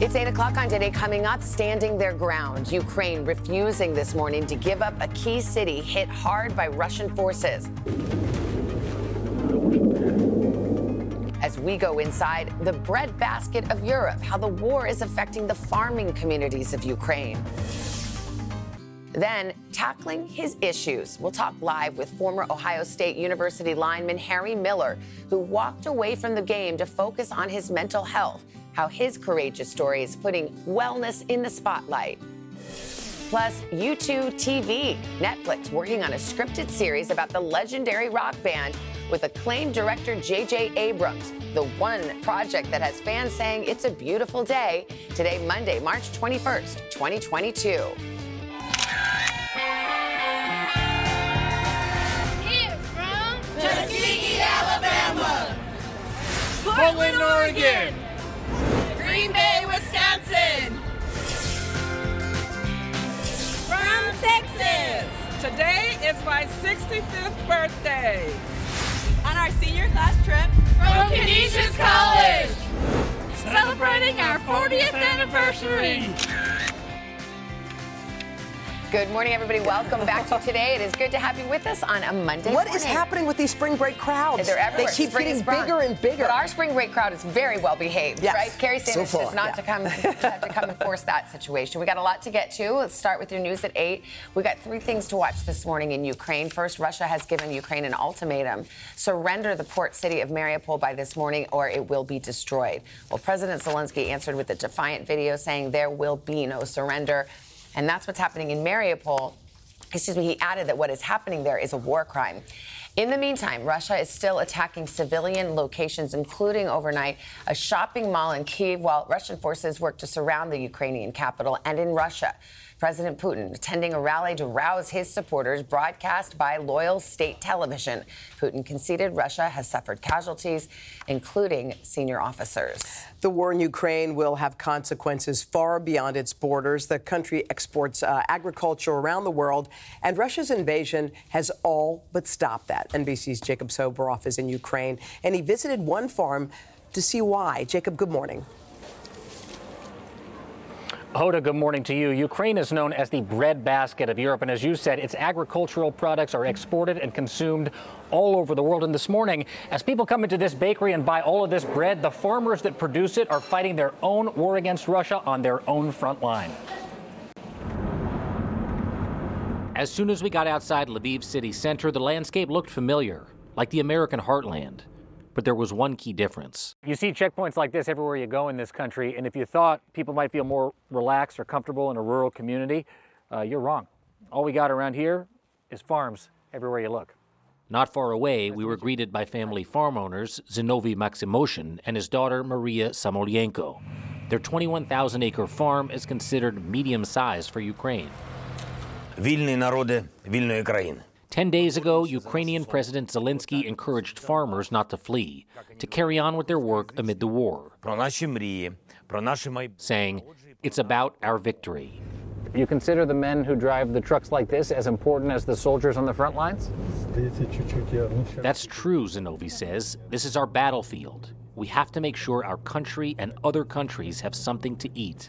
It's 8 o'clock on today. Coming up, standing their ground. Ukraine refusing this morning to give up a key city hit hard by Russian forces. As we go inside the breadbasket of Europe, how the war is affecting the farming communities of Ukraine. Then, tackling his issues. We'll talk live with former Ohio State University lineman Harry Miller, who walked away from the game to focus on his mental health how his courageous story is putting wellness in the spotlight. Plus, U2 TV, Netflix working on a scripted series about the legendary rock band with acclaimed director J.J. Abrams, the one project that has fans saying it's a beautiful day. Today, Monday, March 21st, 2022. Here from Tuskegee, Alabama, Portland, Oregon, Green Bay, Wisconsin, from Texas. Today is my 65th birthday. On our senior class trip from Canisius College, celebrating our 40th anniversary. Good morning, everybody. Welcome back to today. It is good to have you with us on a Monday. What morning. is happening with these spring break crowds? They're everywhere. They keep Spring getting bigger and bigger. But our spring break crowd is very well behaved, Yes. right? Carrie So Sanders far, is not yeah. to come have to come and force that situation. We got a lot to get to. Let's start with your news at eight. We got three things to watch this morning in Ukraine. First, Russia has given Ukraine an ultimatum: surrender the port city of Mariupol by this morning, or it will be destroyed. Well, President Zelensky answered with a defiant video saying there will be no surrender, and that's what's happening in Mariupol excuse me, he added that what is happening there is a war crime. In the meantime, Russia is still attacking civilian locations, including overnight a shopping mall in Kiev, while Russian forces work to surround the Ukrainian capital. And in Russia, President Putin attending a rally to rouse his supporters, broadcast by loyal state television. Putin conceded Russia has suffered casualties, including senior officers. The war in Ukraine will have consequences far beyond its borders. The country exports uh, agriculture around the world, and Russia's invasion has all but stopped that. NBC's Jacob Soboroff is in Ukraine, and he visited one farm to see why. Jacob, good morning. Hoda, good morning to you. Ukraine is known as the breadbasket of Europe, and as you said, its agricultural products are exported and consumed all over the world. And this morning, as people come into this bakery and buy all of this bread, the farmers that produce it are fighting their own war against Russia on their own front line. As soon as we got outside Lviv city center, the landscape looked familiar, like the American heartland But there was one key difference. You see checkpoints like this everywhere you go in this country, and if you thought people might feel more relaxed or comfortable in a rural community, uh, you're wrong. All we got around here is farms everywhere you look. Not far away, we were greeted by family farm owners Zinovy Maximoshin and his daughter Maria Samolyenko. Their 21,000 acre farm is considered medium sized for Ukraine. Вільні народи вільної країни. Ten days ago, Ukrainian President Zelensky encouraged farmers not to flee, to carry on with their work amid the war, saying, It's about our victory. You consider the men who drive the trucks like this as important as the soldiers on the front lines? That's true, Zinovi says. This is our battlefield. We have to make sure our country and other countries have something to eat.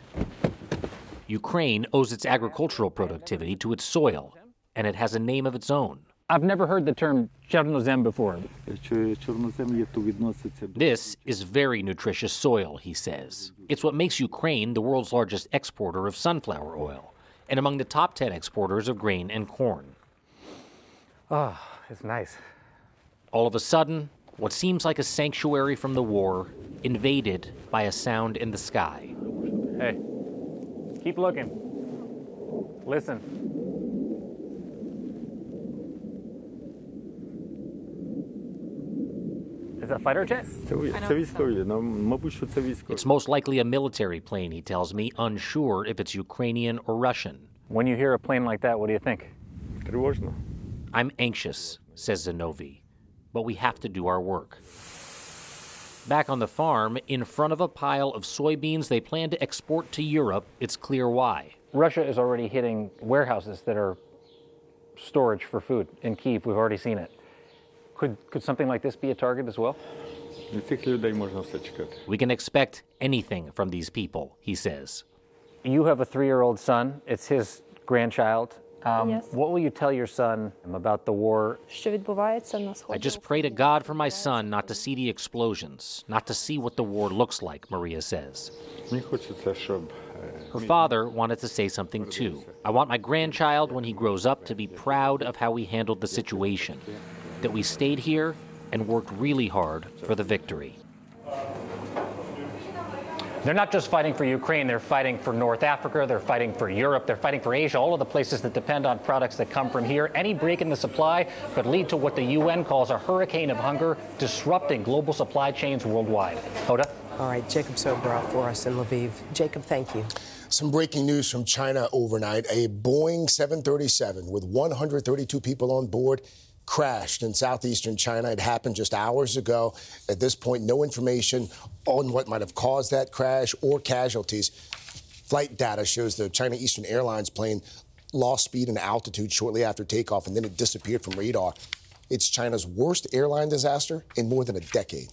Ukraine owes its agricultural productivity to its soil, and it has a name of its own. I've never heard the term chernozem before. This is very nutritious soil, he says. It's what makes Ukraine the world's largest exporter of sunflower oil and among the top 10 exporters of grain and corn. Oh, it's nice. All of a sudden, what seems like a sanctuary from the war invaded by a sound in the sky. Hey, keep looking. Listen. It's a a fighter jet? It's most likely a military plane, he tells me, unsure if it's Ukrainian or Russian. When you hear a plane like that, what do you think? I'm anxious, says Zinovi, but we have to do our work. Back on the farm, in front of a pile of soybeans they plan to export to Europe, it's clear why. Russia is already hitting warehouses that are storage for food in Kiev. We've already seen it. Could, could something like this be a target as well? We can expect anything from these people, he says. You have a three year old son, it's his grandchild. Um, yes. What will you tell your son about the war? I just pray to God for my son not to see the explosions, not to see what the war looks like, Maria says. Her father wanted to say something too. I want my grandchild, when he grows up, to be proud of how he handled the situation that we stayed here and worked really hard for the victory. They're not just fighting for Ukraine, they're fighting for North Africa, they're fighting for Europe, they're fighting for Asia, all of the places that depend on products that come from here. Any break in the supply could lead to what the UN calls a hurricane of hunger, disrupting global supply chains worldwide. Hoda? All right, Jacob Soboroff for us in Lviv. Jacob, thank you. Some breaking news from China overnight. A Boeing 737 with 132 people on board crashed in southeastern China. It happened just hours ago. At this point, no information on what might have caused that crash or casualties. Flight data shows the China Eastern Airlines plane lost speed and altitude shortly after takeoff, and then it disappeared from radar. It's China's worst airline disaster in more than a decade.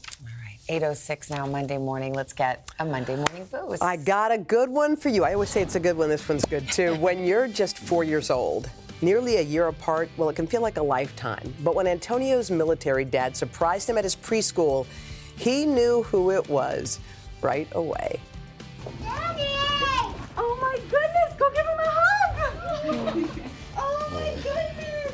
806 now, Monday morning. Let's get a Monday morning boost. I got a good one for you. I always say it's a good one. This one's good too. when you're just four years old, nearly a year apart, well, it can feel like a lifetime. But when Antonio's military dad surprised him at his preschool, he knew who it was right away. Daddy! Oh my goodness, go give him a hug! oh my goodness!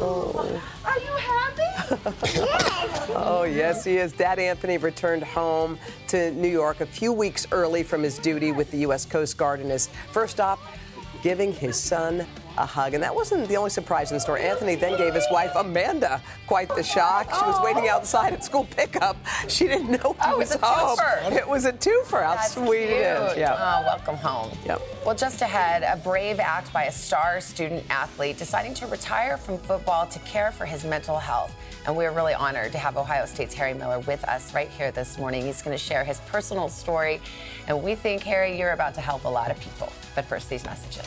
Oh. Are you happy? Oh, yes, he is. Dad Anthony returned home to New York a few weeks early from his duty with the U.S. Coast Guard and his first stop giving his son a hug. And that wasn't the only surprise in the story. Anthony then gave his wife, Amanda, quite the shock. She was waiting oh. outside at school pickup. She didn't know he Oh, was it's a home. twofer. It was a twofer. How That's sweet it is. Yeah. Oh, welcome home. Yep. Well, just ahead, a brave act by a star student athlete deciding to retire from football to care for his mental health. And we're really honored to have Ohio State's Harry Miller with us right here this morning. He's going to share his personal story. And we think, Harry, you're about to help a lot of people. But first, these messages.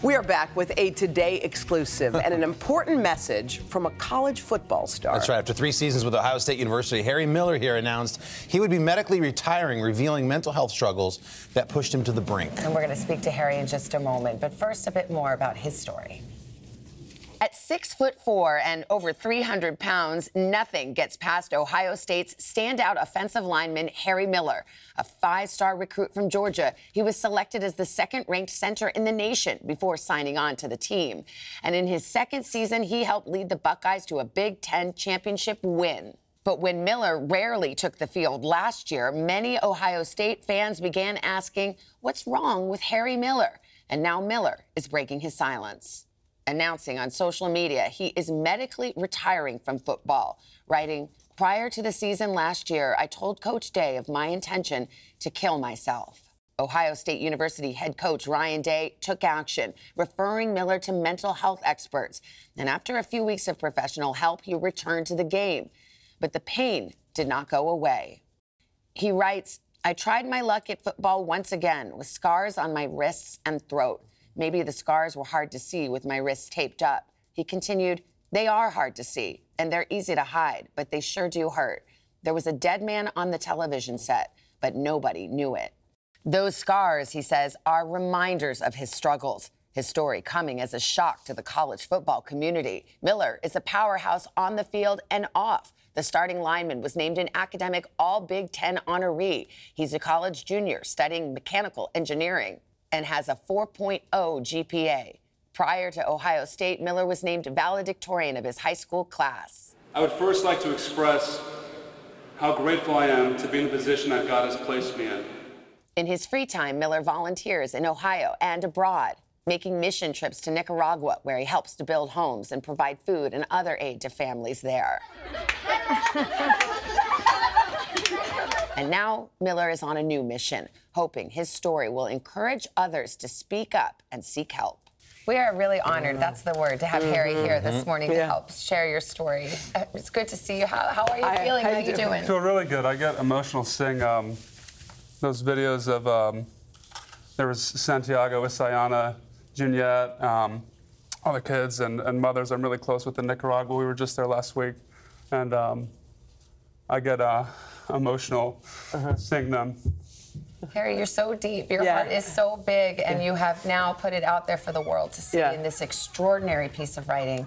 We are back with a Today exclusive and an important message from a college football star. That's right. After three seasons with Ohio State University, Harry Miller here announced he would be medically retiring, revealing mental health struggles that pushed him to the brink. And we're going to speak to Harry in just a moment. But first, a bit more about his story. At six foot four and over 300 pounds, nothing gets past Ohio State's standout offensive lineman, Harry Miller, a five star recruit from Georgia. He was selected as the second ranked center in the nation before signing on to the team. And in his second season, he helped lead the Buckeyes to a Big Ten championship win. But when Miller rarely took the field last year, many Ohio State fans began asking, what's wrong with Harry Miller? And now Miller is breaking his silence announcing on social media he is medically retiring from football, writing, Prior to the season last year, I told Coach Day of my intention to kill myself. Ohio State University head coach Ryan Day took action, referring Miller to mental health experts. And after a few weeks of professional help, he returned to the game. But the pain did not go away. He writes, I tried my luck at football once again with scars on my wrists and throat. Maybe the scars were hard to see with my wrists taped up. He continued, They are hard to see, and they're easy to hide, but they sure do hurt. There was a dead man on the television set, but nobody knew it. Those scars, he says, are reminders of his struggles. His story coming as a shock to the college football community. Miller is a powerhouse on the field and off. The starting lineman was named an academic All Big Ten honoree. He's a college junior studying mechanical engineering and has a 4.0 GPA. Prior to Ohio State, Miller was named valedictorian of his high school class. I would first like to express how grateful I am to be in the position that God has placed me in. In his free time, Miller volunteers in Ohio and abroad, making mission trips to Nicaragua, where he helps to build homes and provide food and other aid to families there. and now Miller is on a new mission, hoping his story will encourage others to speak up and seek help. We are really honored, that's the word, to have Harry here this morning to help share your story. Uh, It's good to see you. How, how are you Hi, feeling? how How, you you doing? doing? feel really good. I get emotional seeing um, those videos of um, there was Santiago, Isayana, Juniette, um, all the kids and, and mothers. I'm really close with in Nicaragua. We were just there last week, and um, I get uh, emotional uh-huh. seeing them. Harry, you're so deep. Your Yeah. heart is so big, and you have now put it out there for the world to see Yeah. in this extraordinary piece of writing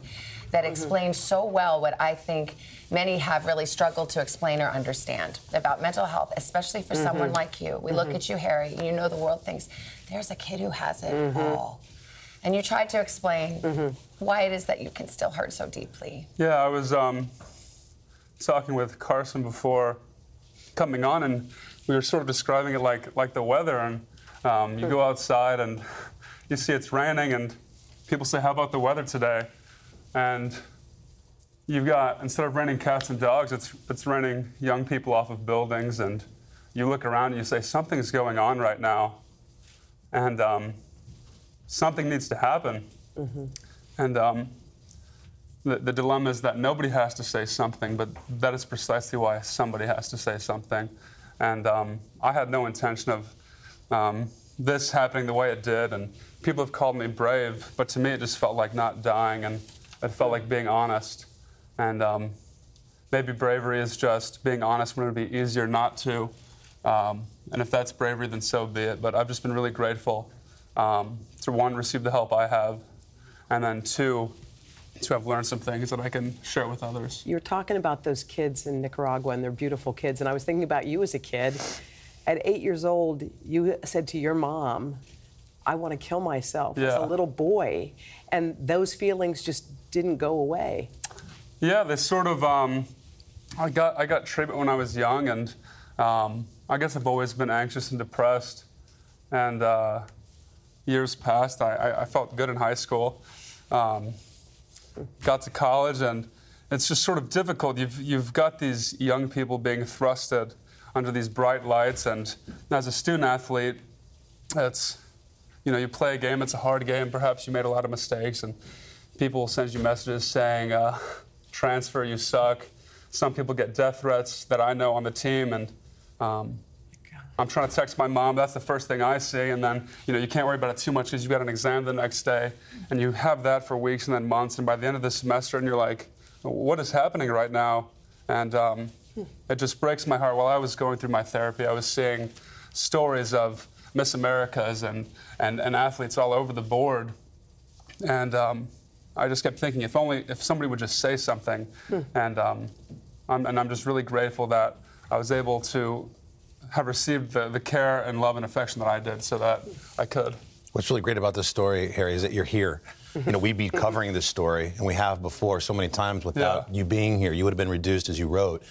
that mm-hmm. explains so well what I think many have really struggled to explain or understand about mental health, especially for mm-hmm. someone like you. We look mm-hmm. at you, Harry, and you know the world thinks there's a kid who has it all. And you tried to explain why it is that you can still hurt so deeply. Yeah, I was um, talking with Carson before coming on, and we were sort of describing it like like the weather. And um, you go outside and you see it's raining, and people say, "How about the weather today?" And you've got instead of raining cats and dogs, it's it's raining young people off of buildings, and you look around and you say, "Something's going on right now," and um, something needs to happen. And um, the, the dilemma is that nobody has to say something, but that is precisely why somebody has to say something. And um, I had no intention of um, this happening the way it did, and people have called me brave, but to me it just felt like not dying, and it felt like being honest. And um, maybe bravery is just being honest when it would be easier not to. Um, and if that's bravery, then so be it. But I've just been really grateful um, to one, receive the help I have, and then two, to have learned some things that I can share with others. You're talking about those kids in Nicaragua and they're beautiful kids. And I was thinking about you as a kid. At eight years old, you said to your mom, I want to kill myself as a little boy. And those feelings just didn't go away. Yeah, they sort of. Um, I got I got treatment when I was young, and um, I guess I've always been anxious and depressed. And uh, years passed. I, I, I felt good in high school. Um, got to college, and it's just sort of difficult. You've you've got these young people being thrusted under these bright lights, and as a student athlete, it's you know, you play a game, it's a hard game, perhaps you made a lot of mistakes, and people send you messages saying, uh, transfer, you suck. Some people get death threats that I know on the team, and um, I'm trying to text my mom. That's the first thing I see, and then you know you can't worry about it too much because you've got an exam the next day, and you have that for weeks and then months, and by the end of the semester, and you're like, what is happening right now? And um, it just breaks my heart. While I was going through my therapy, I was seeing stories of Miss Americas and, and, and athletes all over the board. And um, I just kept thinking, if only if somebody would just say something. And, um, I'm, and I'm just really grateful that I was able to have received the, the care and love and affection that I did so that I could. What's really great about this story, Harry, is that you're here. You know, we'd be covering this story, and we have before so many times without you being here. You would have been reduced, as you wrote,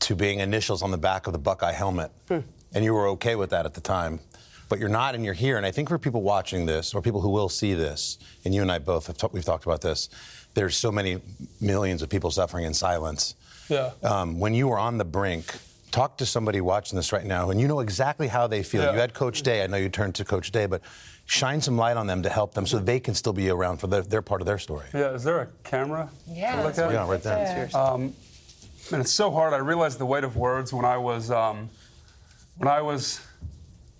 to being initials on the back of the Buckeye helmet. And you were okay with that at the time. But you're not, and you're here. And I think for people watching this, or people who will see this, and you and I both have ta- we've talked about this, there's so many millions of people suffering in silence. Yeah. Um, when you were on the brink talk to somebody watching this right now, and you know exactly how they feel. Yeah. You had Coach Day. I know you turned to Coach Day, but shine some light on them to help them so they can still be around for their, their part of their story. Yeah, is there a camera? Yeah. to look at? Yeah, right there. Um, and it's so hard. I realized the weight of words when I was, um, when I was,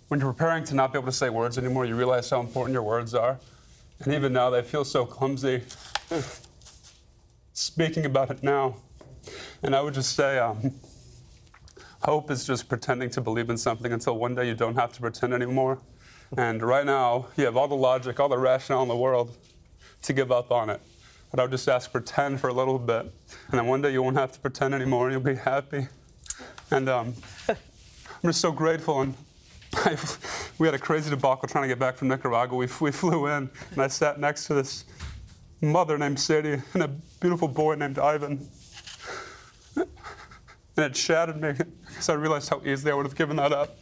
when you're preparing to not be able to say words anymore. You realize how important your words are, and even now they feel so clumsy. Speaking about it now, and I would just say, um, hope is just pretending to believe in something until one day you don't have to pretend anymore. And right now, you have all the logic, all the rationale in the world to give up on it. But I would just ask pretend for a little bit, and then one day you won't have to pretend anymore, and you'll be happy. And um, I'm just so grateful. And I, we had a crazy debacle trying to get back from Nicaragua. We, we flew in, and I sat next to this mother named Sadie and a beautiful boy named Ivan. And it shattered me because I realized how easily I would have given that up.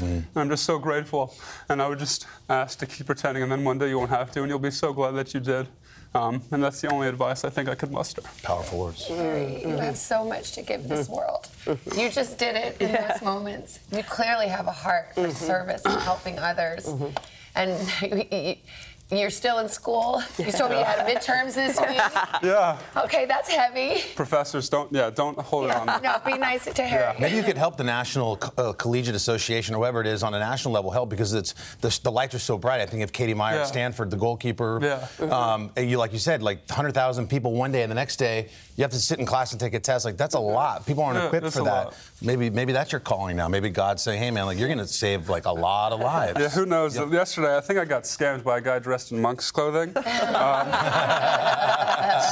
And I'm just so grateful. And I would just ask to keep pretending, and then one day you won't have to, and you'll be so glad that you did. Um, and that's the only advice I think I could muster. Powerful words. Harry, you have so much to give this world. You just did it in those moments. You clearly have a heart for mm-hmm. service and helping others. Mm-hmm. And you're still in school. You told me you had midterms this week. Yeah. Okay, that's heavy. Professors, don't, yeah, don't hold it on. No, be nice to Harry. Maybe you could help the National uh, Collegiate Association or whoever it is on a national level help because it's the, the lights are so bright. I think of Katie Meyer Yeah. at Stanford, the goalkeeper. Yeah. Um, and you like you said, like 100,000 people one day, and the next day you have to sit in class and take a test. Like that's a lot. People aren't Yeah, equipped that's for a that. lot. Maybe maybe that's your calling now. Maybe God's saying, hey man, like you're going to save like a lot of lives. Yeah, who knows? Yesterday, I think I got scammed by a guy dressed in monk's clothing. Um,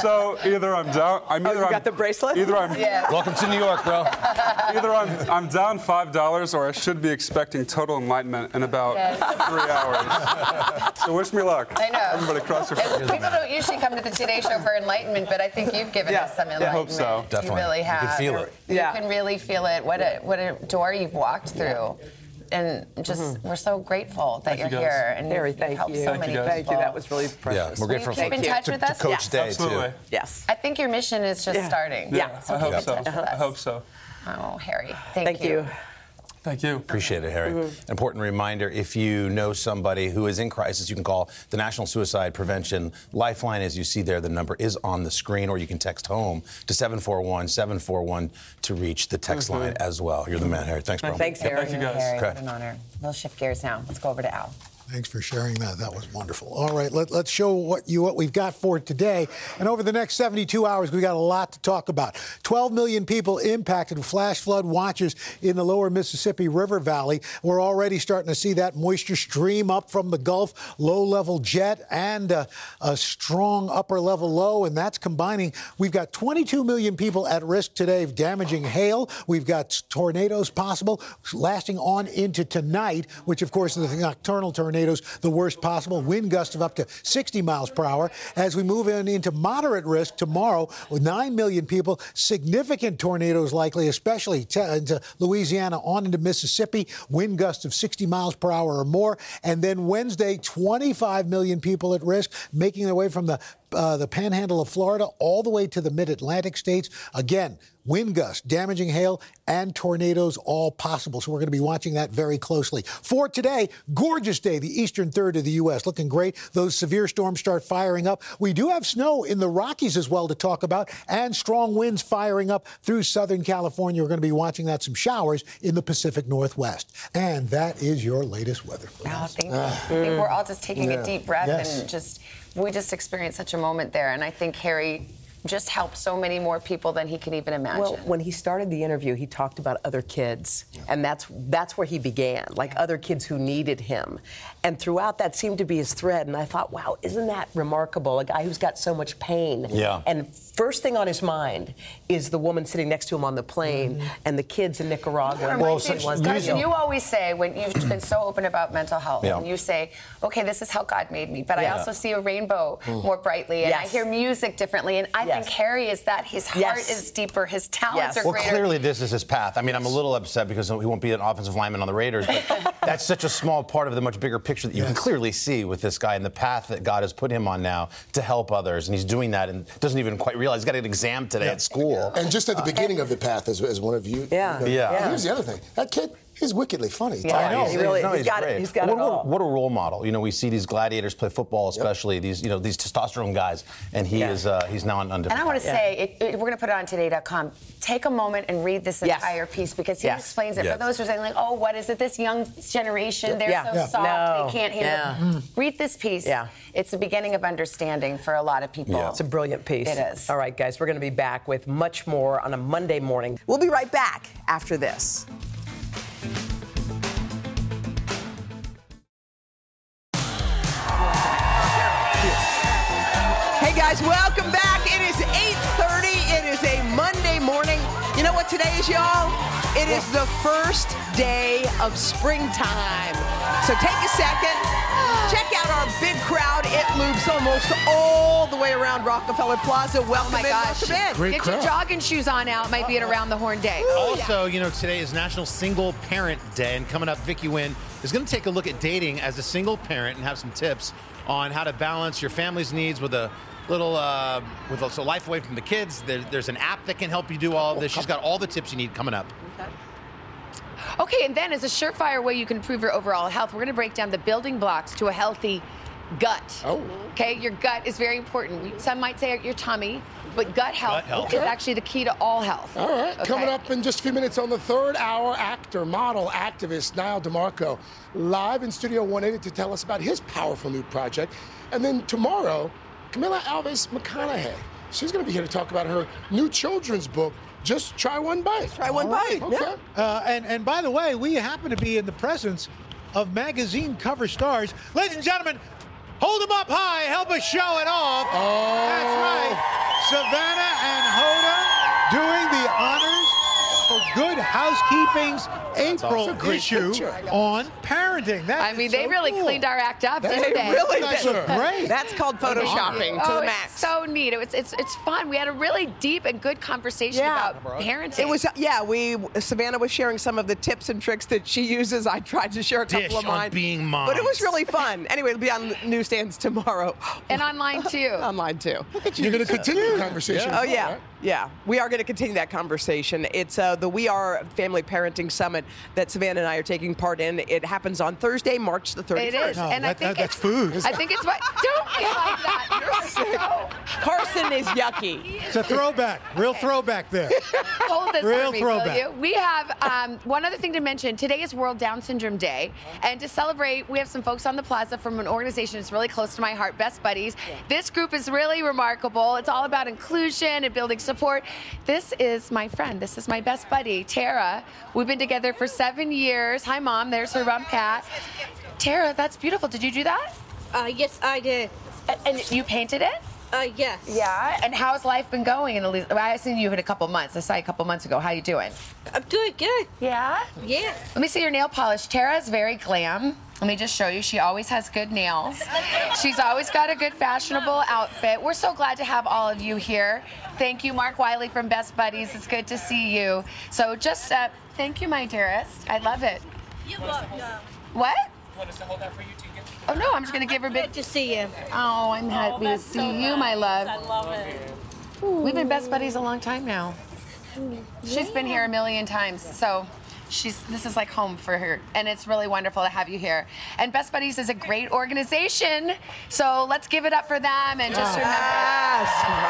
so either I'm down. I'm Oh, either you I'm, got the bracelet? Either I'm Yeah. Welcome to New York, bro. either I'm I'm down five dollars, or I should be expecting total enlightenment in about three hours. so wish me luck. I know. Everybody cross your fingers. People don't usually come to the Today Show for enlightenment, but I think you've given Yeah. us some enlightenment. I hope so. Definitely. You really have. You can have. feel it. You Yeah. can really feel it. What a what a door you've walked through. And just mm-hmm. we're so grateful that Thank you're you, here and Harry, you've thank helped you. so Thank many you, guys. Thank you. That was really precious. Yeah, we're grateful keep in touch to, with to us? Coach Yes. Day Absolutely. too. Yes. I think your mission is just Yeah. starting. Yeah. So I hope so. touch with I hope so. Oh, Harry, thank, Thank you. Thank you. Appreciate it, Harry. Mm-hmm. Important reminder if you know somebody who is in crisis, you can call the National Suicide Prevention Lifeline. As you see there, the number is on the screen, or you can text home to 741 741 to reach the text line as well. You're the man, Harry. Thanks, bro. Mm-hmm. Thanks, Harry. Thank you, guys. Harry, Okay. what an honor. We'll shift gears now. Let's go over to Al. Thanks for sharing that. That was wonderful. All right, let, let's show what you what we've got for today. And over the next 72 hours, we got a lot to talk about. 12 million people impacted flash flood watches in the lower Mississippi River Valley. We're already starting to see that moisture stream up from the Gulf, low-level jet, and uh, a strong upper-level low, and that's combining. We've got 22 million people at risk today of damaging hail. We've got tornadoes possible lasting on into tonight, which of course is the nocturnal tornadoes, the worst possible. Wind gusts of up to 60 miles per hour. As we move in into moderate risk tomorrow, with 9 million people, significant tornadoes likely, especially to, into Louisiana on into Mississippi. Wind gusts of 60 miles per hour or more. And then Wednesday, 25 million people at risk, making their way from the uh, the panhandle of Florida all the way to the mid Atlantic states. Again, wind gusts, damaging hail, and tornadoes all possible. So we're going to be watching that very closely. For today, gorgeous day, the eastern third of the U.S. looking great. Those severe storms start firing up. We do have snow in the Rockies as well to talk about, and strong winds firing up through Southern California. We're going to be watching that, some showers in the Pacific Northwest. And that is your latest weather. Oh, thank you. I think we're all just taking Yeah. a deep breath Yes. and just we just experienced such a moment there, and I think Harry just helped so many more people than he could even imagine. Well, when he started the interview, he talked about other kids, and that's that's where he began, like other kids who needed him. And throughout that seemed to be his thread. And I thought, wow, isn't that remarkable? A guy who's got so much pain. Yeah. And first thing on his mind is the woman sitting next to him on the plane and the kids in Nicaragua. and Well, so, ones- Carson, you always say when you've been so open about mental health, Yeah. and you say, "Okay, this is how God made me," but I also see a rainbow mm. more brightly, and I hear music differently, and I think Harry is that his heart Yes. is deeper, his talents are Well, greater. clearly this is his path. I mean, I'm a little upset because he won't be an offensive lineman on the Raiders, but that's such a small part of the much bigger picture that you can clearly see with this guy and the path that God has put him on now to help others. And he's doing that and doesn't even quite realize he's got an exam today at school. And just at the uh, beginning of the path, as, as one of you. Yeah. you know, Yeah. Here's the other thing. That kid, he's wickedly funny. Yeah, I know. He really- no, he's got it- great. he's got it what, all. What a role model. You know, we see these gladiators play football, especially these, you know, these testosterone guys, and he Yeah. is uh, he's now on. on And I want to say, it, it- we're going to put it on today.com. Take a moment and read this Yes. entire piece because he Yes. explains it. Yes. For those who are saying, like, oh, what is it? This young generation, they're Yeah. so Yeah. soft, No. they can't handle Yeah. it. Read this piece. Yeah. It's the beginning of understanding for a lot of people. Yeah. It's a brilliant piece. It is. All right, guys, we're going to be back with much more on a Monday morning. We'll be right back after this. Guys, welcome back. It is 8:30. It is a Monday morning. You know what today is, y'all? It is the first day of springtime. So take a second, check out our big crowd. It loops almost all the way around Rockefeller Plaza. Oh welcome Oh my in, gosh. welcome in. Get your jogging shoes on out. Might be at around the horn day. Also, you know, today is National Single Parent Day, and coming up, Vicky Nguyen is going to take a look at dating as a single parent and have some tips on how to balance your family's needs with a little uh, with a so life away from the kids. There, there's an app that can help you do all of this. She's got all the tips you need coming up. Okay, and then as a surefire way you can improve your overall health, we're going to break down the building blocks to a healthy gut. Oh. Okay, your gut is very important. Some might say your tummy, but gut health, health. is actually the key to all health. All right, Okay? coming up in just a few minutes on the third hour, actor, model, activist Nyle DiMarco, live in Studio 180 to tell us about his powerful new project. And then tomorrow, Camila Alves McConaughey. She's going to be here to talk about her new children's book, Just Try One Bite. Try one bite. Okay. Yeah. Uh, and, and by the way, we happen to be in the presence of magazine cover stars. Ladies and gentlemen, hold them up high, help us show it off. Oh. That's right. Savannah for Good Housekeeping's April That's issue picture. on parenting. That I mean, they so really cool. cleaned our act up, They didn't they? really That's did. great. That's called photoshopping to oh, the it's max. so neat. It was, it's, it's fun. We had a really deep and good conversation Yeah. about parenting. It was yeah. We Savannah was sharing some of the tips and tricks that she uses. I tried to share a couple Dish of on mine, being but it was really fun. Anyway, it'll be on newsstands tomorrow. and online too. Online too. You're going to continue the conversation. Oh yeah, right? Yeah. We are going to continue that conversation. It's uh, the We Are Family Parenting Summit that Savannah and I are taking part in. It happens on Thursday, March the 31st. It is. No, and I think that- that's it's, food. I think it's what. Don't be like that. You're so. Carson is yucky. It's a throwback, real throwback there. Hold this Real for me, throwback. will you? We have um, one other thing to mention. Today is World Down Syndrome Day, and to celebrate, we have some folks on the plaza from an organization that's really close to my heart, Best Buddies. This group is really remarkable. It's all about inclusion and building support. This is my friend. This is my best buddy, Tara. We've been together for seven years. Hi, Mom. There's her mom, Pat. Tara, that's beautiful. Did you do that? Uh, yes, I did. And you painted it? Uh, yes. Yeah. And how's life been going? In at least, well, I seen you in a couple months. I saw you a couple months ago. How you doing? I'm doing good. Yeah. Yeah. Let me see your nail polish. Tara's very glam. Let me just show you. She always has good nails. She's always got a good fashionable outfit. We're so glad to have all of you here. Thank you, Mark Wiley from Best Buddies. It's good to see you. So just uh, thank you, my dearest. I love it. What? want us to hold that for you to get Oh no, I'm just gonna give her a big. Good to see you. Oh, I'm happy to see oh, you, my love. I love it. We've been best buddies a long time now. Mm, She's been here a million times, so she's this is like home for her, and it's really wonderful to have you here. And Best Buddies is a great organization, so let's give it up for them and just remember.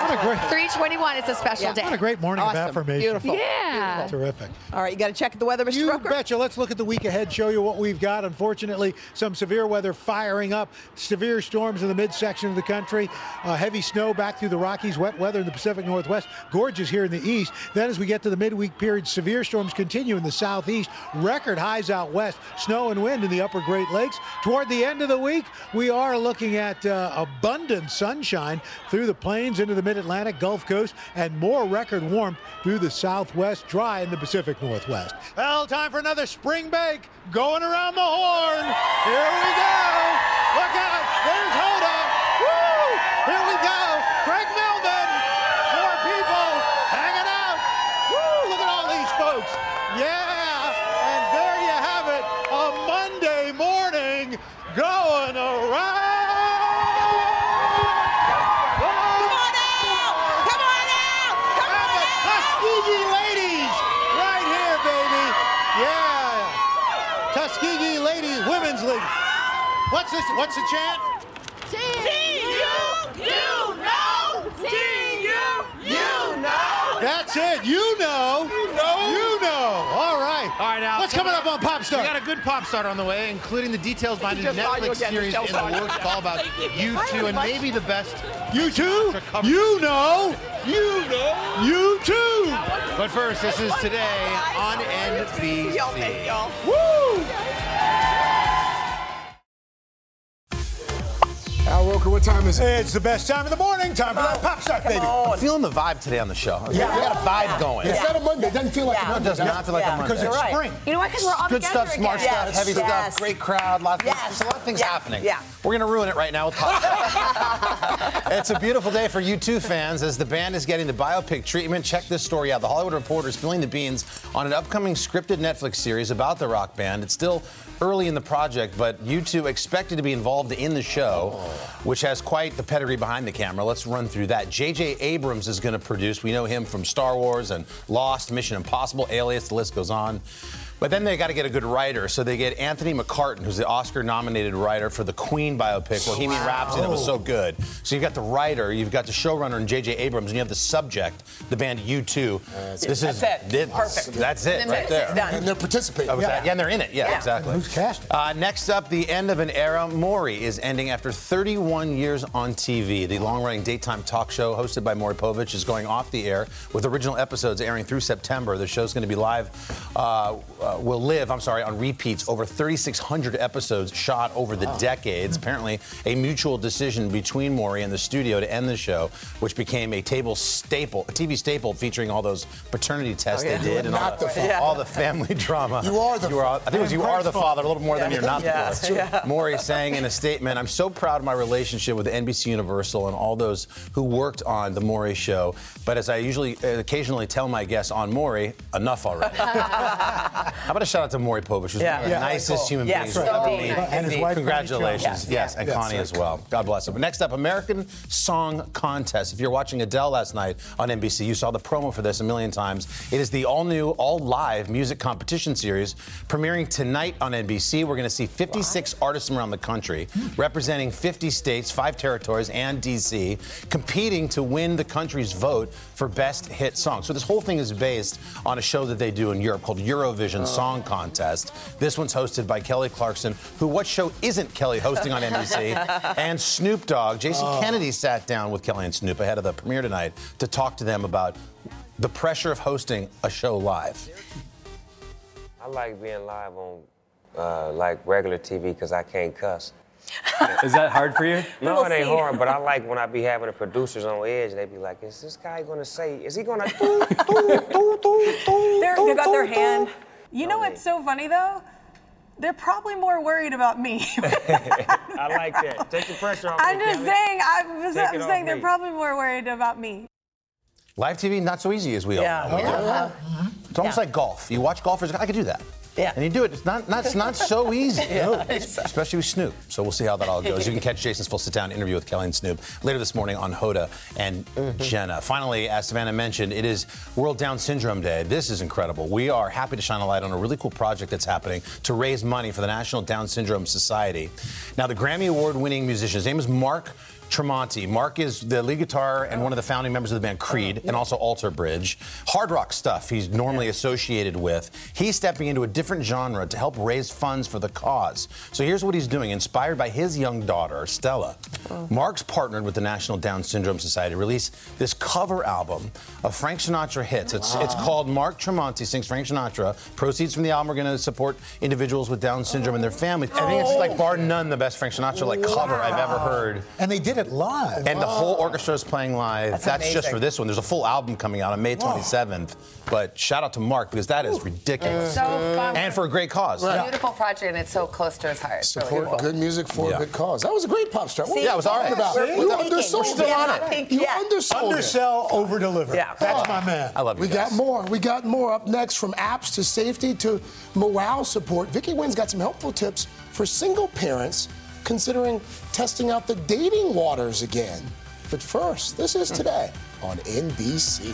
What a great, 321, it's a special Yeah. day. what a great morning of Awesome. affirmation. Beautiful. Yeah. Terrific. All right, you got to check the weather, Mr. You Roker. betcha. Let's look at the week ahead, show you what we've got. Unfortunately, some severe weather firing up. Severe storms in the midsection of the country. Uh, heavy snow back through the Rockies. Wet weather in the Pacific Northwest. Gorgeous here in the east. Then as we get to the midweek period, severe storms continue in the southeast. Record highs out west. Snow and wind in the upper Great Lakes. Toward the end of the week, we are looking at uh, abundant sunshine through the plains into the mid-Atlantic, Gulf Coast, and more record warmth through the southwest, dry in the Pacific Northwest. Well, time for another spring bake going around the horn. Here we go. What's this? What's the chant? T-U, you know! T-U, you know! That's it. You know. You know. You know. All right. All right, now. What's coming up on Pop Start? We got a good pop start on the way, including the details behind a Just saw you Netflix again, series in Michelle the saw you. works all about you two and maybe the best. You two? You know. You know. You two. But first, this is today on NBC. Woo! Time is it? It's the best time of the morning. Time for that pop start, baby. I'm feeling the vibe today on the show. Yeah. we got a vibe going. It's not a Monday. It doesn't feel like a No, it Monday. does not feel like a Monday. Because it's spring. You know what? Because we're all Good together stuff, smart again. stuff, heavy Yes. stuff, great crowd, lots of, Yes. there's a lot of things Yeah. happening. Yeah. We're going to ruin it right now with pop. it's a beautiful day for U2 fans as the band is getting the biopic treatment. Check this story out. The Hollywood Reporter is spilling the beans on an upcoming scripted Netflix series about the rock band. It's still early in the project, but U2 expected to be involved in the show, which has quite the pedigree behind the camera. Let's run through that. J.J. Abrams is going to produce. We know him from Star Wars and Lost, Mission Impossible, Alias, the list goes on. But then they got to get a good writer, so they get Anthony McCarten, who's the Oscar-nominated writer for the Queen biopic, Bohemian Rhapsody, that was so good. So you've got the writer, you've got the showrunner, and J.J. Abrams, and you have the subject, the band U2. this is That's it. Perfect. That's it, Then right there. And they're participating. That was Yeah. that. Yeah, and they're in it. Yeah, Yeah. exactly. Who's casting? Uh, next up, the end of an era. Maury is ending after 31 years on TV. The long-running daytime talk show hosted by Maury Povich is going off the air with original episodes airing through September. The show's going to be live, uh, uh, will live, I'm sorry, on repeats. Over 3,600 episodes shot over the decades. Apparently, a mutual decision between Maury and the studio to end the show, which became a table staple, a TV staple featuring all those paternity tests Oh, yeah. they did and all the, father. all the family drama. You are the you are, I think it was you are the father, a little more than you're not Yeah. the father. Yeah. Maury saying in a statement, I'm so proud of my relationship with NBC Universal and all those who worked on The Maury Show. But as I usually, uh, occasionally tell my guests on Maury, enough already. How about a shout out to Maury Povich, who's Yeah. one of the Yeah. nicest Cool. human Yes, beings you'll ever oh, indeed. meet. And his wife, Congratulations. Yes, and. Connie as well. God bless him. But next up, American Song Contest. If you're watching Adele last night on NBC, you saw the promo for this a million times. It is the all new, all live music competition series premiering tonight on NBC. We're going to see 56 artists from around the country representing 50 states, five territories, and DC competing to win the country's vote for best hit song. So this whole thing is based on a show that they do in Europe called Eurovision Song Contest. This one's hosted by Kelly Clarkson, who what show isn't Kelly hosting on NBC? and Snoop Dogg. Jason Oh. Kennedy sat down with Kelly and Snoop ahead of the premiere tonight to talk to them about the pressure of hosting a show live. I like being live on uh, like regular TV because I can't cuss. Is that hard for you? No, We'll it ain't see. hard, but I like when I be having the producers on edge. They be like, "Is this guy gonna say? Is he gonna?" They're, they got their hand. You know what's so funny though? They're probably more worried about me. I like that. Take the pressure off. I'm me, just Kelly. saying. I'm, just, I'm saying they're me. probably more worried about me. Live TV, not so easy as we Yeah. all know. Yeah. It's almost Yeah. like golf. You watch golfers, I could do that. Yeah. And you do it. It's not, not, it's not so easy. Yeah. Especially with Snoop. So we'll see how that all goes. You can catch Jason's full sit down interview with Kelly and Snoop later this morning on Hoda and Mm-hmm. Jenna. Finally, as Savannah mentioned, it is World Down Syndrome Day. This is incredible. We are happy to shine a light on a really cool project that's happening to raise money for the National Down Syndrome Society. Now, the Grammy Award winning musician, his name is Mark. Tremonti. Mark is the lead guitar and one of the founding members of the band Creed and also Alter Bridge. Hard rock stuff he's normally associated with. He's stepping into a different genre to help raise funds for the cause. So here's what he's doing. Inspired by his young daughter, Stella, oh. Mark's partnered with the National Down Syndrome Society to release this cover album of Frank Sinatra hits. It's, it's called Mark Tremonti Sings Frank Sinatra. Proceeds from the album are going to support individuals with Down syndrome and their families. I think it's like oh. bar none the best Frank Sinatra like cover I've ever heard. And they did it live. And the whole orchestra is playing live. That's That's, just for this one. There's a full album coming out on May 27th. But shout out to Mark because that is ridiculous. So fun. And for a great cause. It's a beautiful project, and it's so close to his heart. It's really Support cool. good music for Yeah. a good cause. That was a great pop start. See, Yeah, it was all talking right. about? We're- You we're undersold. We're still on it. You Yeah. undersold it. Undersell, over deliver. Yeah. That's oh. my man. I love you We guys. got more. We got more up next from apps to safety to morale support. Vicky Nguyen's got some helpful tips for single parents considering testing out the dating waters again. But first, this is today on NBC.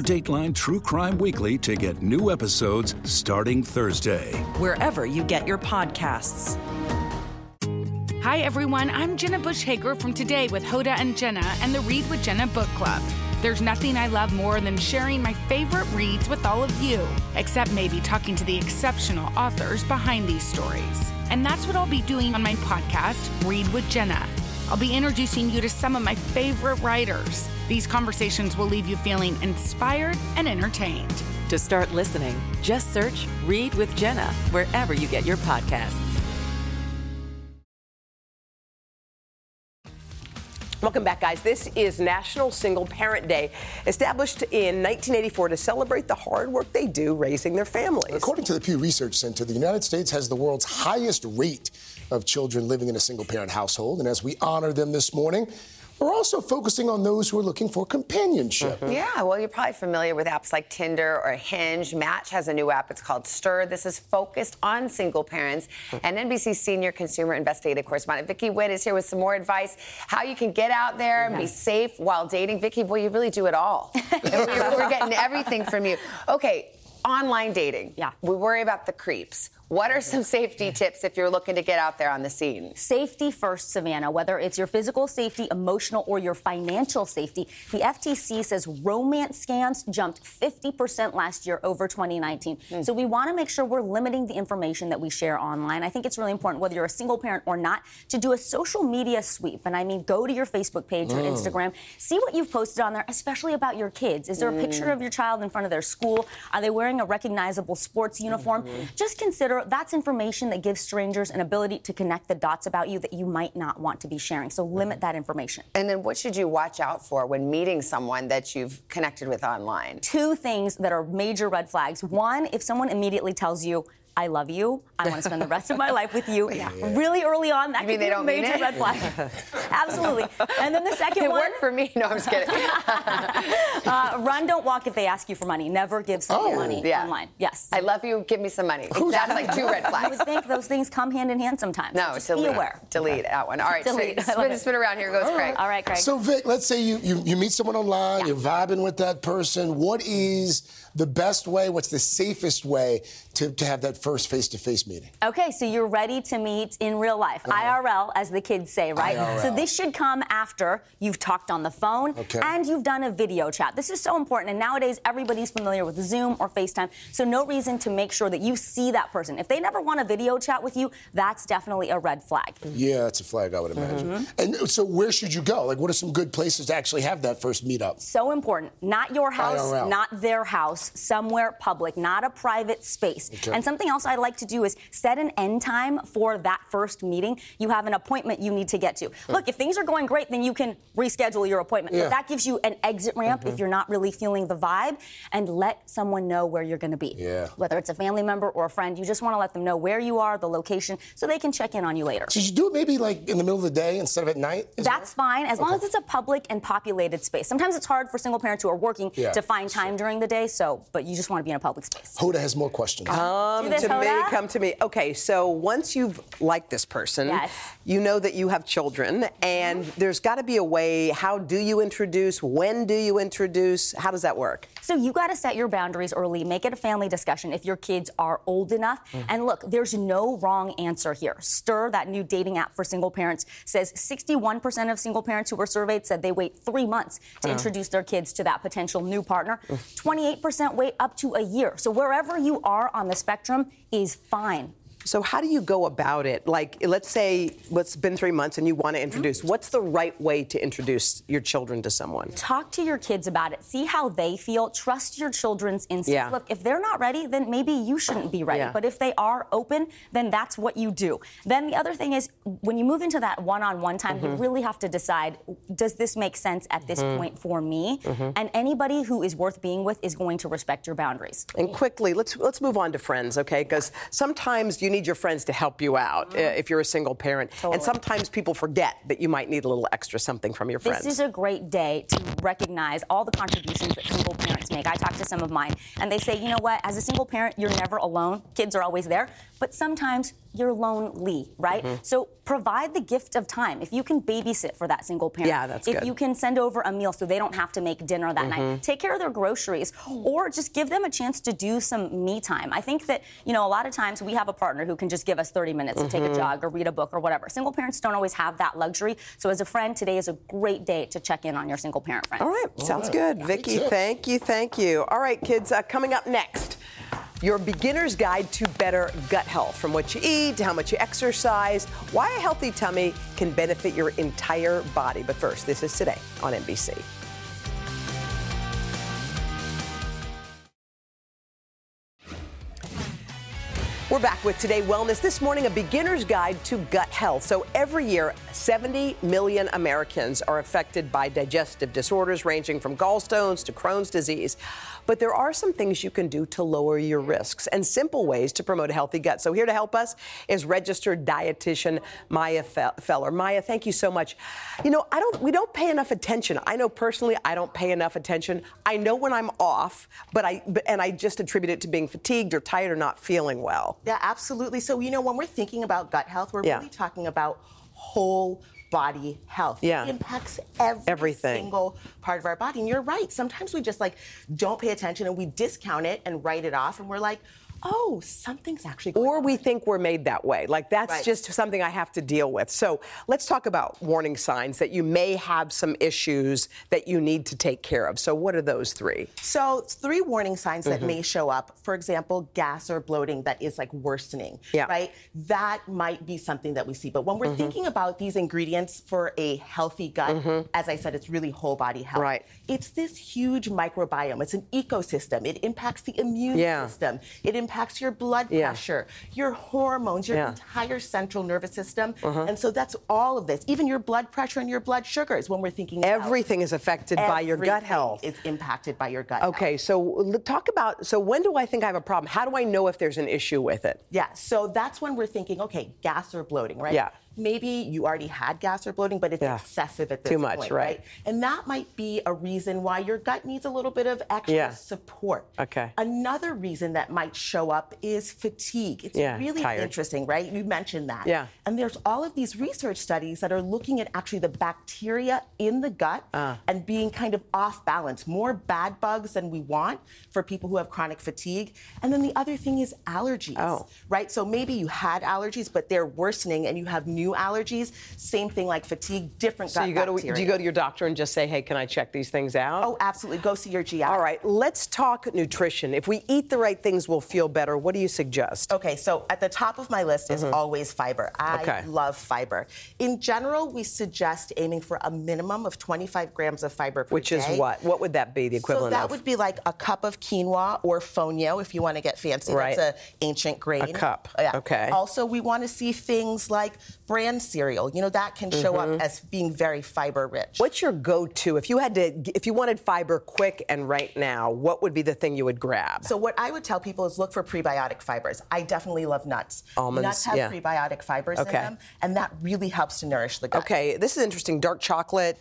Dateline True Crime Weekly to get new episodes starting Thursday. wherever you get your podcasts. Hi, everyone. I'm Jenna Bush Hager from Today with Hoda and Jenna and the Read with Jenna book club. There's nothing I love more than sharing my favorite reads with all of you, except maybe talking to the exceptional authors behind these stories. And that's what I'll be doing on my podcast, Read with Jenna. I'll be introducing you to some of my favorite writers. These conversations will leave you feeling inspired and entertained. To start listening, just search Read with Jenna wherever you get your podcasts. Welcome back, guys. This is National Single Parent Day, established in 1984 to celebrate the hard work they do raising their families. According to the Pew Research Center, the United States has the world's highest rate of children living in a single parent household. And as we honor them this morning, we're also focusing on those who are looking for companionship. Mm-hmm. Yeah, well, you're probably familiar with apps like Tinder or Hinge. Match has a new app. It's called Stir. This is focused on single parents. Mm-hmm. And NBC senior consumer investigative correspondent Vicky Nguyen is here with some more advice how you can get out there and be safe while dating. Vicky, boy, you really do it all. we're, we're getting everything from you. Okay, online dating. Yeah. We worry about the creeps. What are some safety tips if you're looking to get out there on the scene? Safety first, Savannah, whether it's your physical safety, emotional, or your financial safety. The FTC says romance scams jumped 50% last year over 2019. So we want to make sure we're limiting the information that we share online. I think it's really important, whether you're a single parent or not, to do a social media sweep. And I mean, go to your Facebook page or Mm. Instagram, see what you've posted on there, especially about your kids. Is there a picture Mm. of your child in front of their school? Are they wearing a recognizable sports uniform? Just consider that's information that gives strangers an ability to connect the dots about you that you might not want to be sharing. So limit mm-hmm. that information. And then what should you watch out for when meeting someone that you've connected with online? Two things that are major red flags. One, if someone immediately tells you, I love you. I want to spend the rest of my life with you. Really early on, that You could mean be they a don't mean major it? red flag. Absolutely. And then the second It one. worked for me. No, I'm just kidding. uh, run, don't walk if they ask you for money. Never give someone money yeah. online. Yes. I love you. Give me some money. That's like two red You flags. would think those things come hand in hand sometimes. No, Just delete. be aware. Delete that one. All right, Delete. So I love spin, it. spin around. Here goes Craig. All right, Craig. So, Vic, let's say you, you, you meet someone online, you're vibing with that person. What is the best way, what's the safest way to, to have that first face to face meeting? Okay, so you're ready to meet in real life, Uh-huh. IRL, as the kids say, right? IRL. So this should come after you've talked on the phone Okay. and you've done a video chat. This is so important, and nowadays everybody's familiar with Zoom or FaceTime, so no reason to make sure that you see that person. If they never want a video chat with you, that's definitely a red flag. Yeah, that's a flag, I would imagine. Mm-hmm. And so, where should you go? Like, what are some good places to actually have that first meetup? So important. Not your house, IRL. not their house, somewhere public, not a private space. Okay. And something else I like to do is set an end time for that first meeting. You have an appointment you need to get to. Look, if things are going great, then you can reschedule your appointment. Yeah. But that gives you an exit ramp if Mhm. you're not really feeling the vibe and let someone know where you're going to be. Yeah. Whether it's a family member or a friend, you just want to let them know where you are, the location, so they can check in on you later. Should you do it maybe like in the middle of the day instead of at night? That's fine as long as it's a public and populated space. Sometimes it's hard for single parents who are working Yeah. to find time during the day, so but you just want to be in a public space. Hoda has more questions. Come this, to me, come to me. Okay, so once you've liked this person, Yes. you know that you have children, and there's got to be a way. How do you introduce? When do you introduce? How does that work? So you got to set your boundaries early. Make it a family discussion if your kids are old enough. And look, there's no wrong answer here. Stir, that new dating app for single parents, says 61% of single parents who were surveyed said they wait three months to Uh. introduce their kids to that potential new partner. 28% wait up to a year. So wherever you are on the spectrum is fine. So how do you go about it? Like, let's say it's been three months and you want to introduce. What's the right way to introduce your children to someone? Talk to your kids about it. See how they feel. Trust your children's instincts. Yeah. Look, if they're not ready, then maybe you shouldn't be ready. Yeah. But if they are open, then that's what you do. Then the other thing is when you move into that one-on-one time, you Mhm. really have to decide: Does this make sense at this Mhm. point for me? Mhm. And anybody who is worth being with is going to respect your boundaries. And quickly, let's let's move on to friends, okay? Because sometimes you need your friends to help you out uh, if you're a single parent, and sometimes people forget that you might need a little extra something from your friends. This is a great day to recognize all the contributions that single parents make. I talk to some of mine, and they say, you know what, as a single parent, you're never alone. Kids are always there, but sometimes you're lonely, right? Mhm. So provide the gift of time. If you can babysit for that single parent, Yeah, that's if good. you can send over a meal so they don't have to make dinner that Mhm. night, take care of their groceries, or just give them a chance to do some me time. I think that, you know, a lot of times we have a partner who can just give us 30 minutes to take a Mhm. jog or read a book or whatever. Single parents don't always have that luxury. So as a friend, today is a great day to check in on your single parent friends. All right, sounds good. Vicky, thank you, thank you. All right, kids, uh, coming up next, your beginner's guide to better gut health from what you eat to how much you exercise, why a healthy tummy can benefit your entire body. But first, this is today on NBC. We're back with Today Wellness. This morning, a beginner's guide to gut health. So, every year, 70 million Americans are affected by digestive disorders ranging from gallstones to Crohn's disease. But there are some things you can do to lower your risks and simple ways to promote a healthy gut. So, here to help us is registered dietitian Maya Feller. Maya, thank you so much. You know, I don't we don't pay enough attention. I know personally I don't pay enough attention. I know when I'm off, but I and I just attribute it to being fatigued or tired or not feeling well. Yeah, absolutely. So, you know, when we're thinking about gut health, we're Yeah. really talking about whole body health. Yeah. It impacts every Everything. single part of our body. And you're right. Sometimes we just like don't pay attention and we discount it and write it off and we're like, oh, something's actually going or we think we're made that way. Like that's Right. just something I have to deal with. So let's talk about warning signs that you may have some issues that you need to take care of. So what are those three? So, three warning signs that Mhm. may show up. For example, gas or bloating that is like worsening. Yeah. Right? That might be something that we see. But when we're Mhm. thinking about these ingredients for a healthy gut, Mhm. as I said, it's really whole body health. Right. It's this huge microbiome. It's an ecosystem. It impacts the immune Yeah. system. It impacts your blood Yeah. pressure, your hormones, your Yeah. entire central nervous system. Uh-huh. And so that's all of this. Even your blood pressure and your blood sugars when we're thinking about Everything is affected by your gut Everything health. Is impacted by your gut health. Okay, so talk about so when do I think I have a problem? How do I know if there's an issue with it? Yeah, so that's when we're thinking, okay, gas or bloating, right? Yeah. Maybe you already had gas or bloating, but it's Yeah. excessive at this Too much, point, right. And that might be a reason why your gut needs a little bit of extra Yeah. support. Okay. Another reason that might show up is fatigue. It's Yeah, really tired. interesting, right? You mentioned that. Yeah. And there's all of these research studies that are looking at actually the bacteria in the gut Ah. and being kind of off balance, more bad bugs than we want for people who have chronic fatigue. And then the other thing is allergies. Oh. Right? So maybe you had allergies, but they're worsening and you have new allergies. Same thing like fatigue, different So gut you go to bacteria. do you go to your doctor and just say, "Hey, can I check these things out?" Oh, absolutely. Go see your GI. All right, let's talk nutrition. If we eat the right things, we'll feel better. What do you suggest? Okay, so at the top of my list is Mhm. always fiber. I Okay. love fiber. In general, we suggest aiming for a minimum of 25 grams of fiber per Which is what? What would that be the equivalent of? so that of? would be like a cup of quinoa or fonio if you want to get fancy. Right. That's an ancient grain. A cup. Yeah. Okay. Also, we want to see things like bran cereal. You know, that can show Mhm. up as being very fiber rich. What's your go-to if you had to if you wanted fiber quick and right now? What would be the thing you would grab? So what I would tell people is look for prebiotic fibers. I definitely love nuts. Almonds, Nuts have yeah. prebiotic fibers Okay. in them, and that really helps to nourish the gut. Okay, this is interesting. Dark chocolate.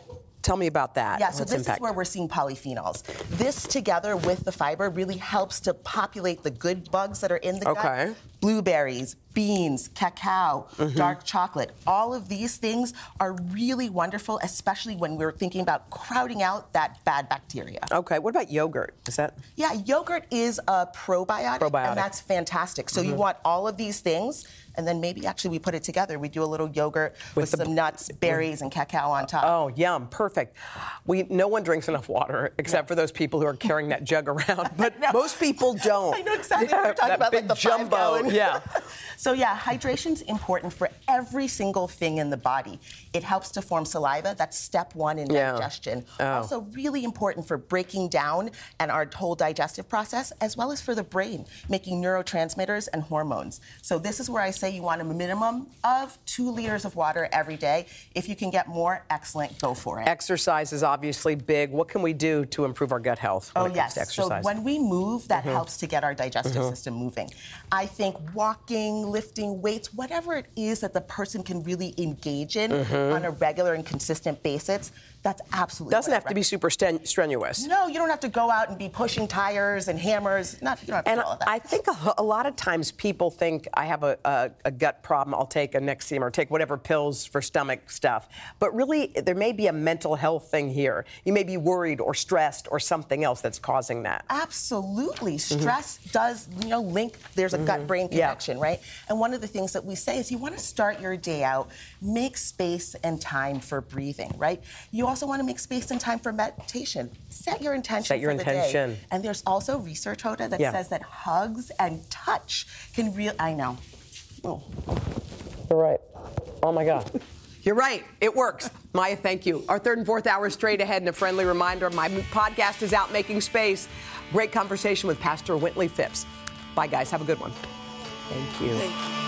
Tell me about that. Yeah, so this impact? is where we're seeing polyphenols. This together with the fiber really helps to populate the good bugs that are in the gut. Okay. gut. Blueberries, beans, cacao, Mhm. dark chocolate. All of these things are really wonderful, especially when we're thinking about crowding out that bad bacteria. Okay, what about yogurt? Is that Yeah, yogurt is a probiotic, Probiotic. and that's fantastic. So you Mhm. want all of these things, and then maybe actually we put it together. We do a little yogurt with, the- some nuts, berries, and cacao on top. Oh, yum, perfect. We no one drinks enough water except for those people who are carrying that jug around, but most people don't. I know exactly what you're talking about, like the jumbo. Yeah. So yeah, hydration's important for every single thing in the body. It helps to form saliva. That's step one in Yeah. digestion. Oh. Also really important for breaking down and our whole digestive process, as well as for the brain, making neurotransmitters and hormones. So this is where I say you want a minimum of two liters of water every day. If you can get more, excellent, go for it. Exercise is obviously big. What can we do to improve our gut health when Oh it comes yes. So when we move, that Mhm. helps to get our digestive Mhm. system moving. I think walking, lifting weights, whatever it is that the person can really engage in Mhm. Mm-hmm. on a regular and consistent basis, that's absolutely Doesn't have to be super strenuous. No, you don't have to go out and be pushing tires and hammers. Not, you don't have to And do all of that. I think a, a lot of times people think I have a, a, a gut problem, I'll take a Nexium or take whatever pills for stomach stuff. But really, there may be a mental health thing here. You may be worried or stressed or something else that's causing that. Absolutely. Mm-hmm. Stress does, you know, link, there's a gut mm-hmm. brain Yeah. connection, right? And one of the things that we say is you want to start your day out, make space and time for breathing, right? You also want to make space and time for meditation. Set your intention Set your for the day. intention. And there's also research, Hoda, that Yeah. says that hugs and touch can real I know. Oh. You're right. Oh my God. You're right. It works. Maya, thank you. Our third and fourth hour straight ahead, and a friendly reminder my podcast is out making space. Great conversation with Pastor Wintley Phipps. Bye, guys. Have a good one. Thank you.